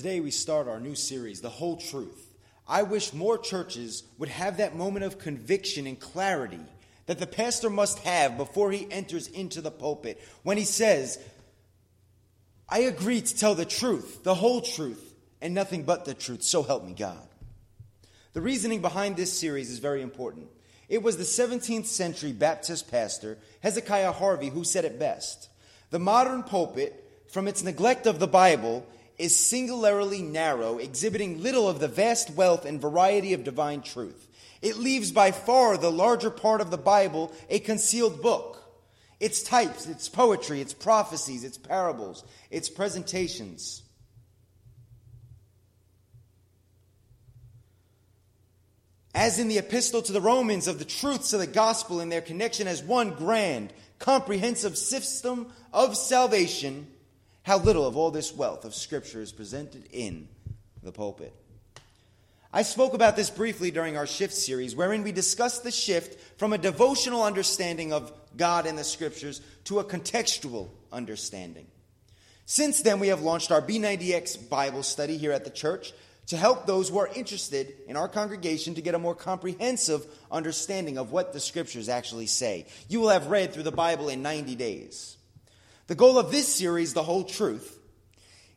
Today we start our new series, The Whole Truth. I wish more churches would have that moment of conviction and clarity that the pastor must have before he enters into the pulpit when he says, I agree to tell the truth, the whole truth, and nothing but the truth. So help me God. The reasoning behind this series is very important. It was the 17th century Baptist pastor, Hezekiah Harvey, who said it best. The modern pulpit, from its neglect of the Bible, is singularly narrow, exhibiting little of the vast wealth and variety of divine truth. It leaves by far the larger part of the Bible a concealed book. Its types, its poetry, its prophecies, its parables, its presentations. As in the epistle to the Romans of the truths of the gospel in their connection as one grand, comprehensive system of salvation how little of all this wealth of Scripture is presented in the pulpit. I spoke about this briefly during our shift series, wherein we discussed the shift from a devotional understanding of God and the Scriptures to a contextual understanding. Since then, we have launched our B90X Bible study here at the church to help those who are interested in our congregation to get a more comprehensive understanding of what the Scriptures actually say. You will have read through the Bible in 90 days. The goal of this series, The Whole Truth,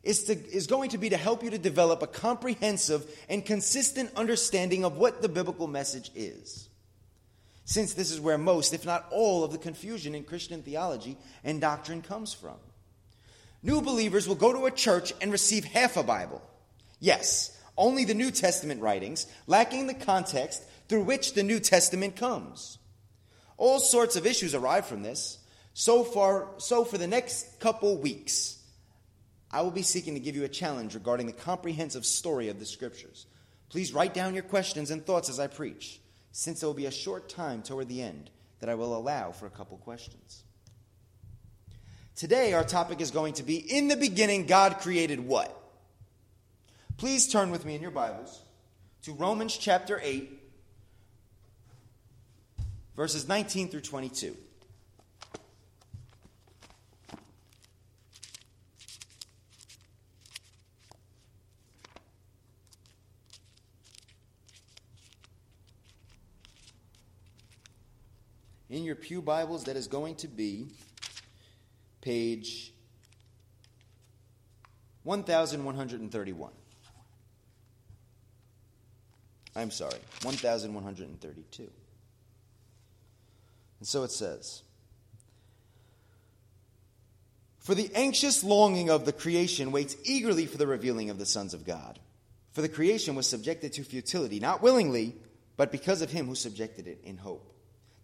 is, to, is going to be to help you to develop a comprehensive and consistent understanding of what the biblical message is. Since this is where most, if not all, of the confusion in Christian theology and doctrine comes from. New believers will go to a church and receive half a Bible. Yes, only the New Testament writings, lacking the context through which the New Testament comes. All sorts of issues arise from this. So far, so for the next couple weeks, I will be seeking to give you a challenge regarding the comprehensive story of the scriptures. Please write down your questions and thoughts as I preach, since it will be a short time toward the end that I will allow for a couple questions. Today, our topic is going to be In the beginning, God created what? Please turn with me in your Bibles to Romans chapter 8, verses 19 through 22. In your Pew Bibles, that is going to be page 1131. I'm sorry, 1132. And so it says For the anxious longing of the creation waits eagerly for the revealing of the sons of God. For the creation was subjected to futility, not willingly, but because of him who subjected it in hope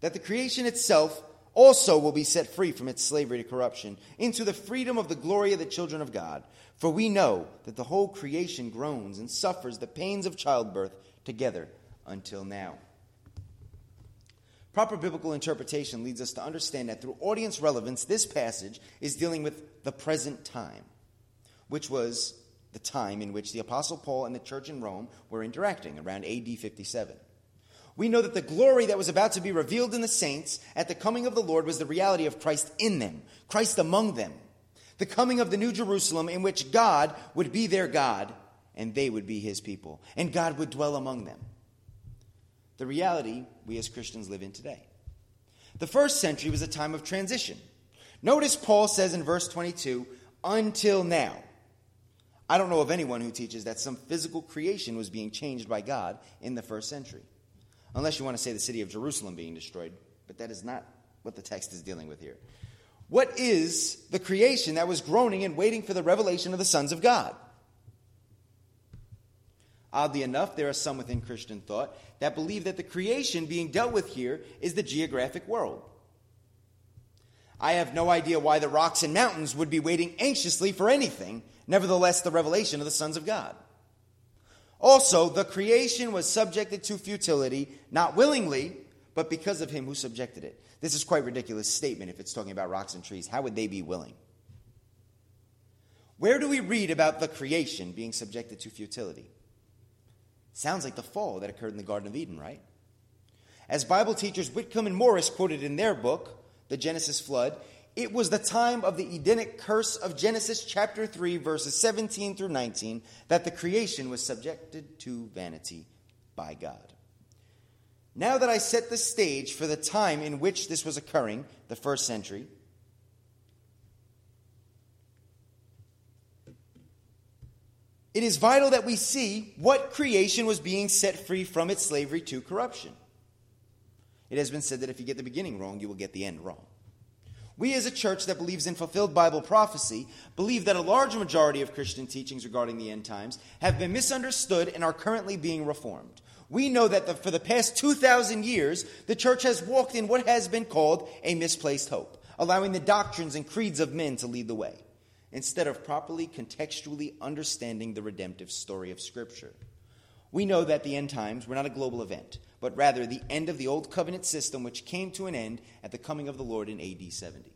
that the creation itself also will be set free from its slavery to corruption into the freedom of the glory of the children of God. For we know that the whole creation groans and suffers the pains of childbirth together until now. Proper biblical interpretation leads us to understand that through audience relevance, this passage is dealing with the present time, which was the time in which the Apostle Paul and the church in Rome were interacting around AD 57 we know that the glory that was about to be revealed in the saints at the coming of the Lord was the reality of Christ in them, Christ among them. The coming of the New Jerusalem in which God would be their God and they would be his people, and God would dwell among them. The reality we as Christians live in today. The first century was a time of transition. Notice Paul says in verse 22, until now. I don't know of anyone who teaches that some physical creation was being changed by God in the first century unless you want to say the city of Jerusalem being destroyed, but that is not what the text is dealing with here. What is the creation that was groaning and waiting for the revelation of the sons of God? Oddly enough, there are some within Christian thought that believe that the creation being dealt with here is the geographic world. I have no idea why the rocks and mountains would be waiting anxiously for anything, nevertheless, the revelation of the sons of God. Also, the creation was subjected to futility, not willingly, but because of him who subjected it. This is quite ridiculous statement if it's talking about rocks and trees. How would they be willing? Where do we read about the creation being subjected to futility? Sounds like the fall that occurred in the Garden of Eden, right? As Bible teachers Whitcomb and Morris quoted in their book, The Genesis Flood, it was the time of the Edenic curse of Genesis chapter 3, verses 17 through 19, that the creation was subjected to vanity by God. Now that I set the stage for the time in which this was occurring, the first century, it is vital that we see what creation was being set free from its slavery to corruption. It has been said that if you get the beginning wrong, you will get the end wrong. We, as a church that believes in fulfilled Bible prophecy, believe that a large majority of Christian teachings regarding the end times have been misunderstood and are currently being reformed. We know that the, for the past 2,000 years, the church has walked in what has been called a misplaced hope, allowing the doctrines and creeds of men to lead the way, instead of properly contextually understanding the redemptive story of Scripture. We know that the end times were not a global event, but rather the end of the old covenant system which came to an end at the coming of the Lord in AD 70.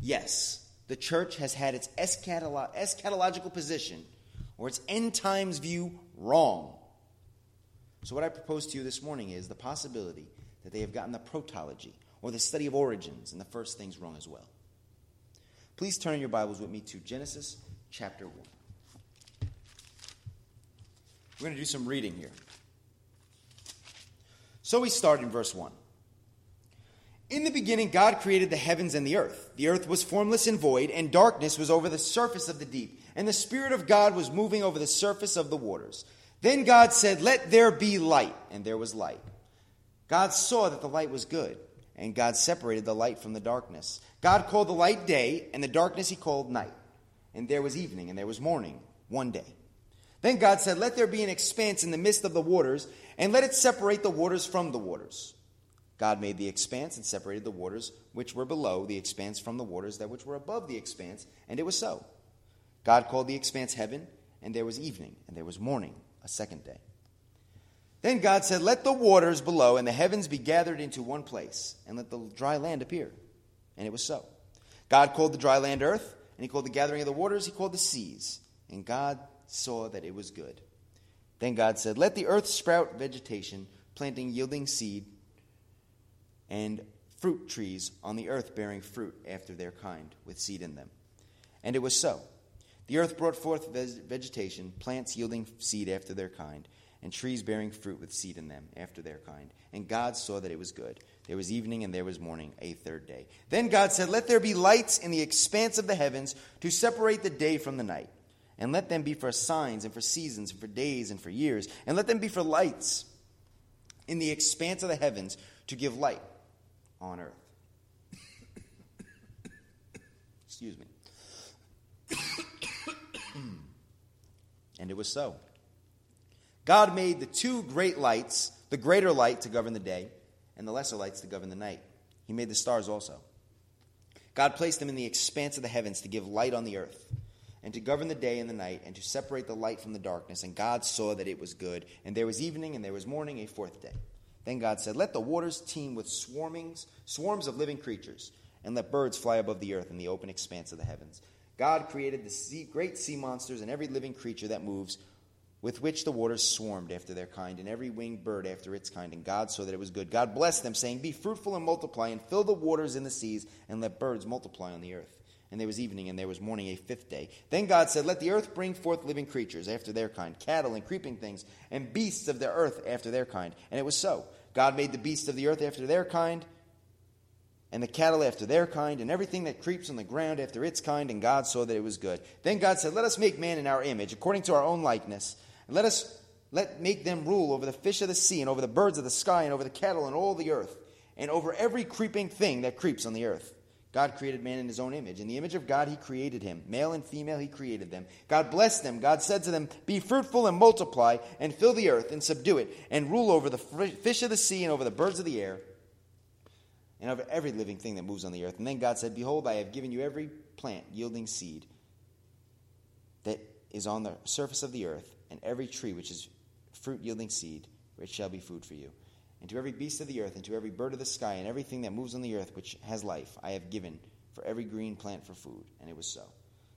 Yes, the church has had its eschatolo- eschatological position or its end times view wrong. So, what I propose to you this morning is the possibility that they have gotten the protology or the study of origins and the first things wrong as well. Please turn your Bibles with me to Genesis chapter 1. We're going to do some reading here. So we start in verse 1. In the beginning, God created the heavens and the earth. The earth was formless and void, and darkness was over the surface of the deep, and the Spirit of God was moving over the surface of the waters. Then God said, Let there be light, and there was light. God saw that the light was good, and God separated the light from the darkness. God called the light day, and the darkness he called night. And there was evening, and there was morning, one day. Then God said, Let there be an expanse in the midst of the waters, and let it separate the waters from the waters. God made the expanse and separated the waters which were below the expanse from the waters that which were above the expanse, and it was so. God called the expanse heaven, and there was evening, and there was morning, a second day. Then God said, Let the waters below and the heavens be gathered into one place, and let the dry land appear. And it was so. God called the dry land earth, and he called the gathering of the waters, he called the seas. And God saw that it was good. Then God said, Let the earth sprout vegetation, planting yielding seed, and fruit trees on the earth bearing fruit after their kind, with seed in them. And it was so. The earth brought forth vegetation, plants yielding seed after their kind, and trees bearing fruit with seed in them after their kind. And God saw that it was good. There was evening and there was morning, a third day. Then God said, Let there be lights in the expanse of the heavens to separate the day from the night and let them be for signs and for seasons and for days and for years, and let them be for lights in the expanse of the heavens to give light on earth. Excuse me. and it was so. God made the two great lights, the greater light to govern the day, and the lesser lights to govern the night. He made the stars also. God placed them in the expanse of the heavens to give light on the earth and to govern the day and the night, and to separate the light from the darkness. And God saw that it was good. And there was evening, and there was morning, a fourth day. Then God said, Let the waters teem with swarmings, swarms of living creatures, and let birds fly above the earth in the open expanse of the heavens. God created the sea, great sea monsters and every living creature that moves, with which the waters swarmed after their kind, and every winged bird after its kind. And God saw that it was good. God blessed them, saying, Be fruitful and multiply, and fill the waters in the seas, and let birds multiply on the earth. And there was evening, and there was morning, a fifth day. Then God said, Let the earth bring forth living creatures after their kind, cattle and creeping things, and beasts of the earth after their kind. And it was so. God made the beasts of the earth after their kind, and the cattle after their kind, and everything that creeps on the ground after its kind, and God saw that it was good. Then God said, Let us make man in our image, according to our own likeness, and let us let make them rule over the fish of the sea, and over the birds of the sky, and over the cattle and all the earth, and over every creeping thing that creeps on the earth. God created man in his own image. In the image of God, he created him. Male and female, he created them. God blessed them. God said to them, Be fruitful and multiply, and fill the earth, and subdue it, and rule over the fish of the sea, and over the birds of the air, and over every living thing that moves on the earth. And then God said, Behold, I have given you every plant yielding seed that is on the surface of the earth, and every tree which is fruit yielding seed, which shall be food for you and to every beast of the earth, and to every bird of the sky, and everything that moves on the earth which has life, I have given for every green plant for food. And it was so.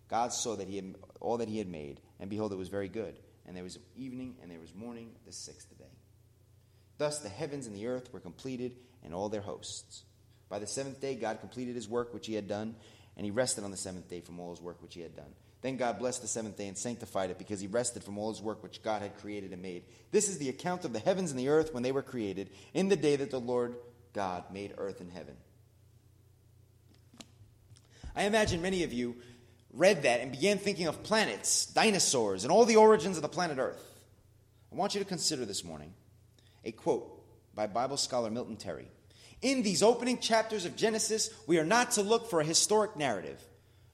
God saw that he had all that he had made, and behold, it was very good. And there was evening, and there was morning, the sixth day. Thus the heavens and the earth were completed, and all their hosts. By the seventh day, God completed his work which he had done, and he rested on the seventh day from all his work which he had done. Then God blessed the seventh day and sanctified it because he rested from all his work which God had created and made. This is the account of the heavens and the earth when they were created, in the day that the Lord God made earth and heaven. I imagine many of you read that and began thinking of planets, dinosaurs, and all the origins of the planet Earth. I want you to consider this morning a quote by Bible scholar Milton Terry. In these opening chapters of Genesis, we are not to look for a historic narrative,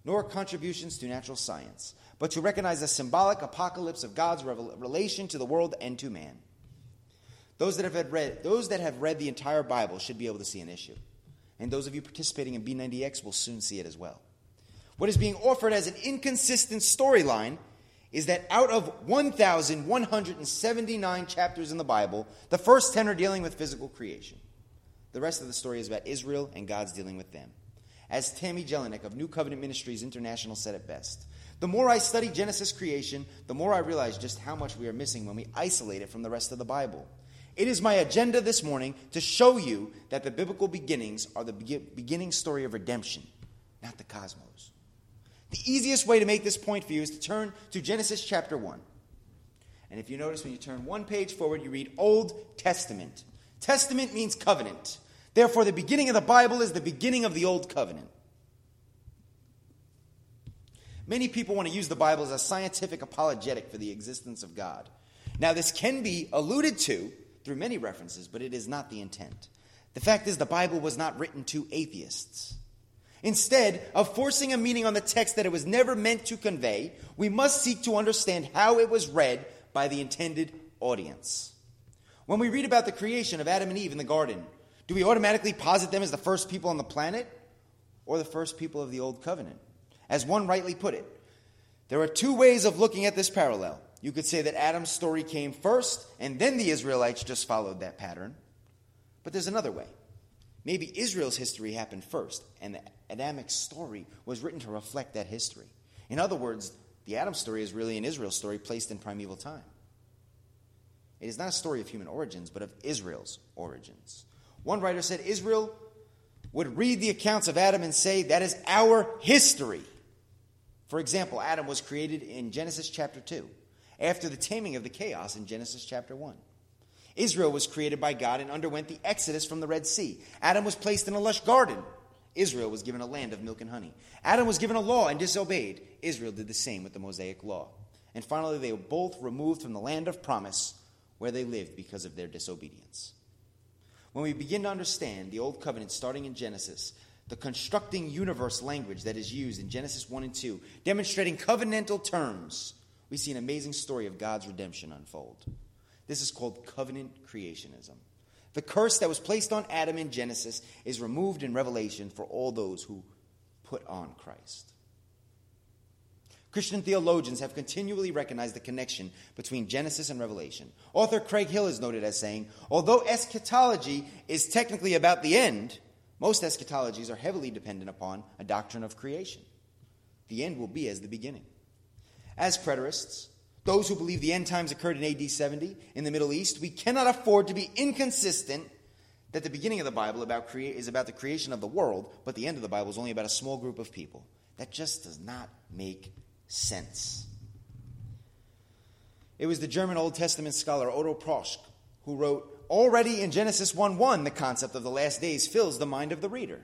nor contributions to natural science, but to recognize the symbolic apocalypse of God's relation to the world and to man. Those that have read, those that have read the entire Bible should be able to see an issue. And those of you participating in B90X will soon see it as well. What is being offered as an inconsistent storyline is that out of 1,179 chapters in the Bible, the first 10 are dealing with physical creation. The rest of the story is about Israel and God's dealing with them. As Tammy Jelinek of New Covenant Ministries International said it best, the more I study Genesis creation, the more I realize just how much we are missing when we isolate it from the rest of the Bible. It is my agenda this morning to show you that the biblical beginnings are the beginning story of redemption, not the cosmos. The easiest way to make this point for you is to turn to Genesis chapter 1. And if you notice, when you turn one page forward, you read Old Testament. Testament means covenant. Therefore, the beginning of the Bible is the beginning of the Old Covenant. Many people want to use the Bible as a scientific apologetic for the existence of God. Now, this can be alluded to through many references, but it is not the intent. The fact is, the Bible was not written to atheists. Instead of forcing a meaning on the text that it was never meant to convey, we must seek to understand how it was read by the intended audience. When we read about the creation of Adam and Eve in the garden, do we automatically posit them as the first people on the planet or the first people of the Old Covenant? As one rightly put it, there are two ways of looking at this parallel. You could say that Adam's story came first, and then the Israelites just followed that pattern. But there's another way. Maybe Israel's history happened first, and the Adamic story was written to reflect that history. In other words, the Adam story is really an Israel story placed in primeval time. It is not a story of human origins, but of Israel's origins. One writer said Israel would read the accounts of Adam and say, That is our history. For example, Adam was created in Genesis chapter 2, after the taming of the chaos in Genesis chapter 1. Israel was created by God and underwent the exodus from the Red Sea. Adam was placed in a lush garden. Israel was given a land of milk and honey. Adam was given a law and disobeyed. Israel did the same with the Mosaic law. And finally, they were both removed from the land of promise where they lived because of their disobedience. When we begin to understand the Old Covenant starting in Genesis, the constructing universe language that is used in Genesis 1 and 2, demonstrating covenantal terms, we see an amazing story of God's redemption unfold. This is called covenant creationism. The curse that was placed on Adam in Genesis is removed in Revelation for all those who put on Christ. Christian theologians have continually recognized the connection between Genesis and Revelation. Author Craig Hill is noted as saying, although eschatology is technically about the end, most eschatologies are heavily dependent upon a doctrine of creation. The end will be as the beginning. As preterists, those who believe the end times occurred in AD 70 in the Middle East, we cannot afford to be inconsistent that the beginning of the Bible about crea- is about the creation of the world, but the end of the Bible is only about a small group of people. That just does not make sense. It was the German Old Testament scholar Otto Procksch who wrote, Already in Genesis 1 1, the concept of the last days fills the mind of the reader.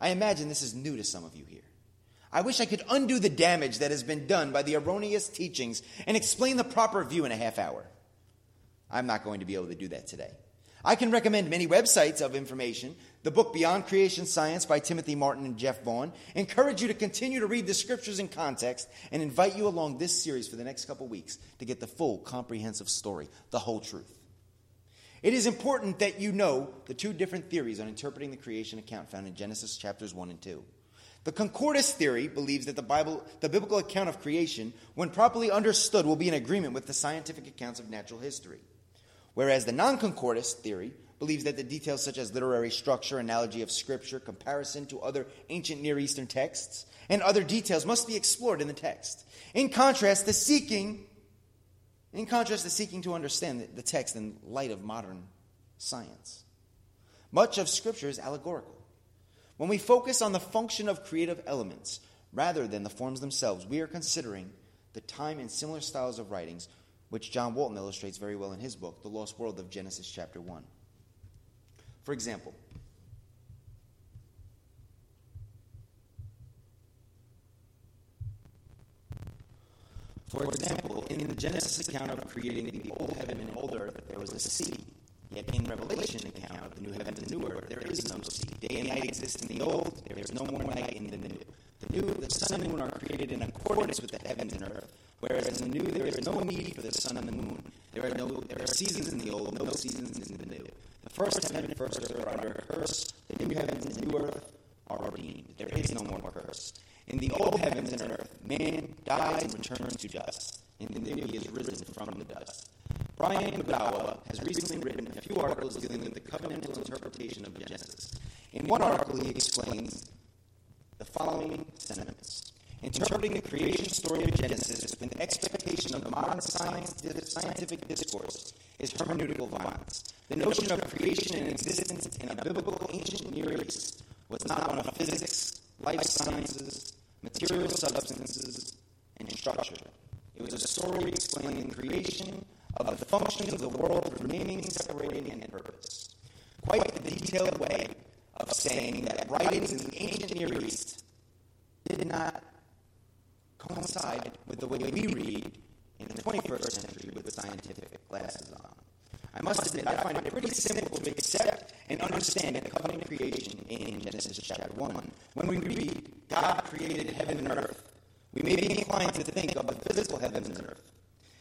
I imagine this is new to some of you here. I wish I could undo the damage that has been done by the erroneous teachings and explain the proper view in a half hour. I'm not going to be able to do that today. I can recommend many websites of information. The book Beyond Creation Science by Timothy Martin and Jeff Vaughn encourage you to continue to read the scriptures in context and invite you along this series for the next couple weeks to get the full comprehensive story, the whole truth. It is important that you know the two different theories on interpreting the creation account found in Genesis chapters 1 and 2. The concordist theory believes that the Bible, the biblical account of creation, when properly understood, will be in agreement with the scientific accounts of natural history. Whereas the non-concordist theory believes that the details such as literary structure, analogy of scripture, comparison to other ancient Near Eastern texts, and other details must be explored in the text. In contrast, the seeking in contrast to seeking to understand the text in light of modern science. Much of scripture is allegorical. When we focus on the function of creative elements rather than the forms themselves, we are considering the time and similar styles of writings, which John Walton illustrates very well in his book, The Lost World of Genesis, chapter 1. For example, For example, in the Genesis account of creating the old heaven and old earth, there was a sea. Yet in Revelation account of the new heaven and new earth, there is no sea. Day and night exist in the old, there is no more night in the new. The new, the sun and moon are created in accordance with the heavens and earth, whereas in the new there is no need for the sun and the moon. There are no there are seasons in the old, no seasons in the new. The first heaven and first earth are under a curse. The new heavens and new earth are redeemed. There is no more curse. In the old heavens and earth, man dies and returns to dust. In the new, he is risen from the dust. Brian McGowa has recently written a few articles dealing with the covenantal interpretation of Genesis. In one article, he explains the following sentiments. Interpreting the creation story of Genesis with the expectation of the modern science, scientific discourse is hermeneutical violence. The notion of creation and existence in a biblical ancient Near East was not one of physics, life sciences, material substances, and structure. It was a story explaining the creation of the functions of the world remaining separating and purpose. Quite the detailed way of saying that writings in the ancient Near East did not coincide with the way we read in the 21st century with the scientific glasses on. I must admit, I find it pretty simple to accept and understand the covenant creation in Genesis chapter 1. When we read, God created heaven and earth, we may be inclined to think of the physical heavens and earth.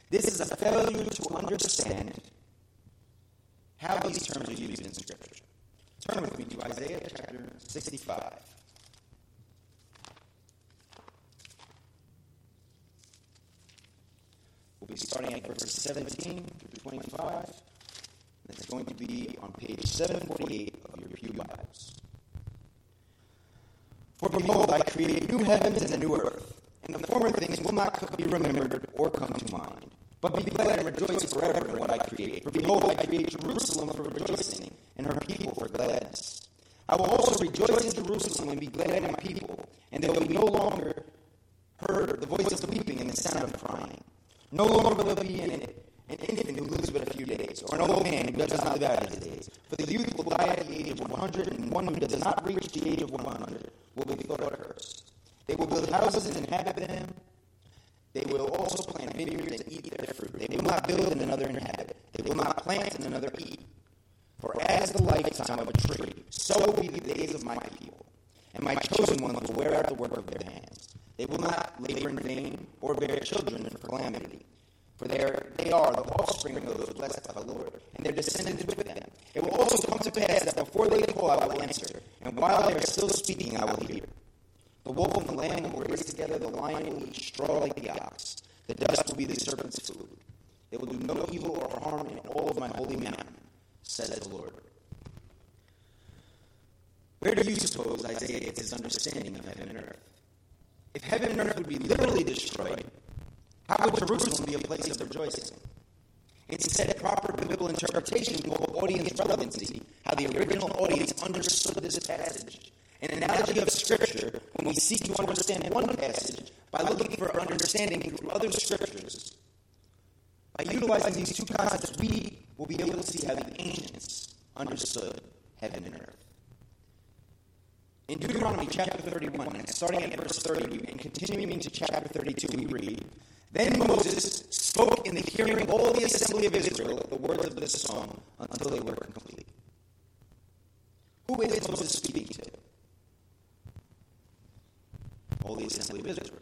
This is a failure to understand how these terms are used in Scripture. Turn with me to Isaiah chapter 65. We'll be starting at verse 17 through 25. It's going to be on page 748 of your Pew Bibles. For behold, I create new heavens and a new earth, and the former things will not be remembered or come to mind. But be glad and rejoice forever in what I create. For behold, I create Jerusalem for rejoicing, and her people for gladness. I will also rejoice in Jerusalem and be glad in my people, and there will be no longer heard the voice of weeping and the sound of crying. No longer will there be in it an infant who lives but a few days, or an old man who does not live out his days. For the youth will die at the age of 100, and one who does not reach the age of 100 will be thought accursed. They will build houses and inhabit them. They will also plant vineyards and eat their fruit. They will not build and another inhabit. They will not plant and another eat. For as the lifetime of a tree, so will be the days of my people. And my chosen ones will wear out the work of their hands. They will not labor in vain or bear children for calamity. For they are, they are the offspring of those blessed by the Lord, and their descendants with them. It will also come to pass that before they call, I will answer, and while they are still speaking, I will hear. The wolf and the lamb will race together, the lion will eat straw like the ox. The dust will be the serpent's food. They will do no evil or harm in all of my holy mountain, says the Lord. Where do you suppose Isaiah gets his understanding of heaven and earth? If heaven and earth would be literally destroyed, how would Jerusalem be a place of rejoicing? Instead, proper biblical interpretation will audience relevancy, how the original audience understood this passage. An analogy of Scripture, when we seek to understand one passage by looking for understanding through other Scriptures, by utilizing these two concepts, we will be able to see how the ancients understood heaven and earth. In Deuteronomy chapter 31, starting at verse 30 and continuing into chapter 32, we read, then Moses spoke in the hearing of all the assembly of Israel the words of this song until they were complete. Who is Moses speaking to? All the assembly of Israel.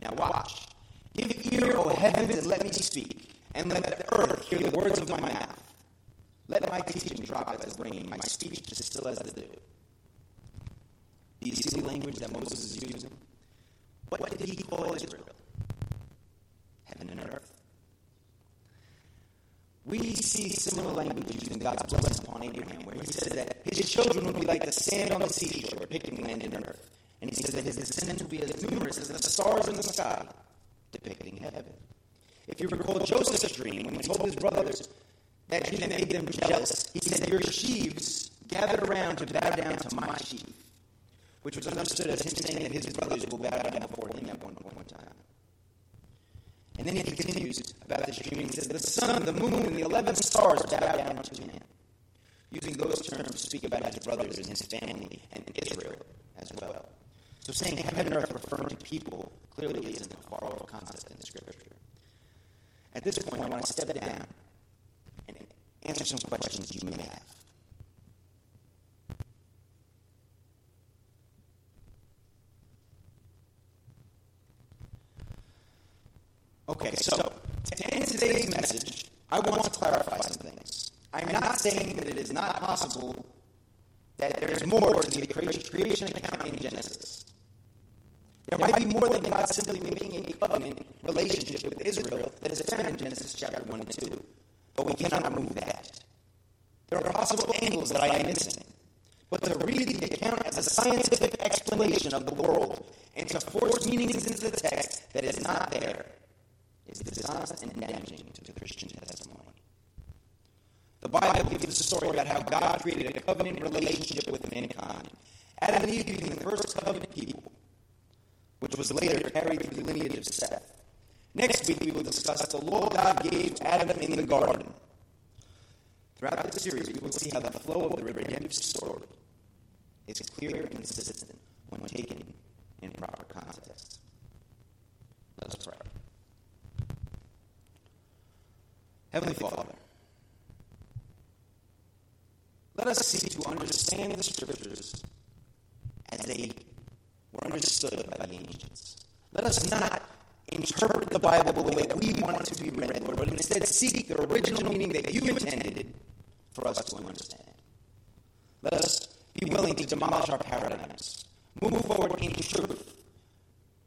Now watch. Give ear, O heavens, and let me speak, and let the earth hear the words of my mouth. Let my teaching drop as rain, my speech distill as the dew. Do you see the language that Moses is using? What did he call Israel? heaven and earth. We see similar language used in God's blessing upon Abraham, where he says that his children will be like the sand on the seashore, picking land and earth. And he says that his descendants will be as numerous as the stars in the sky, depicting heaven. If you recall Joseph's dream, when he told his brothers that dream made them jealous, he said, Your sheaves gathered around to bow down to my sheaf. Which was understood as him saying that his brothers will bow down before him at one point in time. And then he continues about this dream. He says, The sun, the moon, and the eleven stars bow down to him. Using those terms to speak about his brothers and his family and Israel as well. So saying heaven and earth referring to people clearly isn't a far off concept in the scripture. At this point, I want to step down and answer some questions you may have. Okay, so to end today's message, I want to clarify some things. I'm not saying that it is not possible that there is more to the creation account in Genesis. There might be more than God simply making a covenant relationship with Israel that is found in Genesis chapter 1 and 2. But we cannot remove that. There are possible angles that I am missing. But to read the account as a scientific explanation of the world and to force meanings into the text that is not there is dishonest and damaging to the Christian testimony. The Bible gives us a story about how God created a covenant relationship with mankind. Adam and Eve became the first covenant people which was later carried through the lineage of Seth. Next week, we will discuss the law God gave to Adam in the garden. Throughout this series, we will see how the flow of the redemptive story is clear and consistent when taken in proper context. Let us pray. Heavenly Father, let us seek to understand the Scriptures as they were understood by the ancients. Let us not interpret the Bible the way that we want it to be read, Lord, but instead seek the original meaning that you intended for us to understand. Let us be willing to demolish our paradigms, move forward in truth,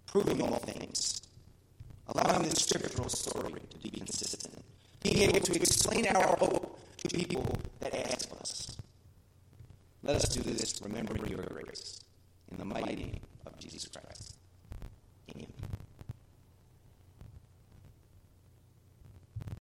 proving all things, allowing the scriptural story to be consistent, being able to explain our hope to people that ask us. Let us do this remembering your grace. In the mighty name of Jesus Christ. Amen.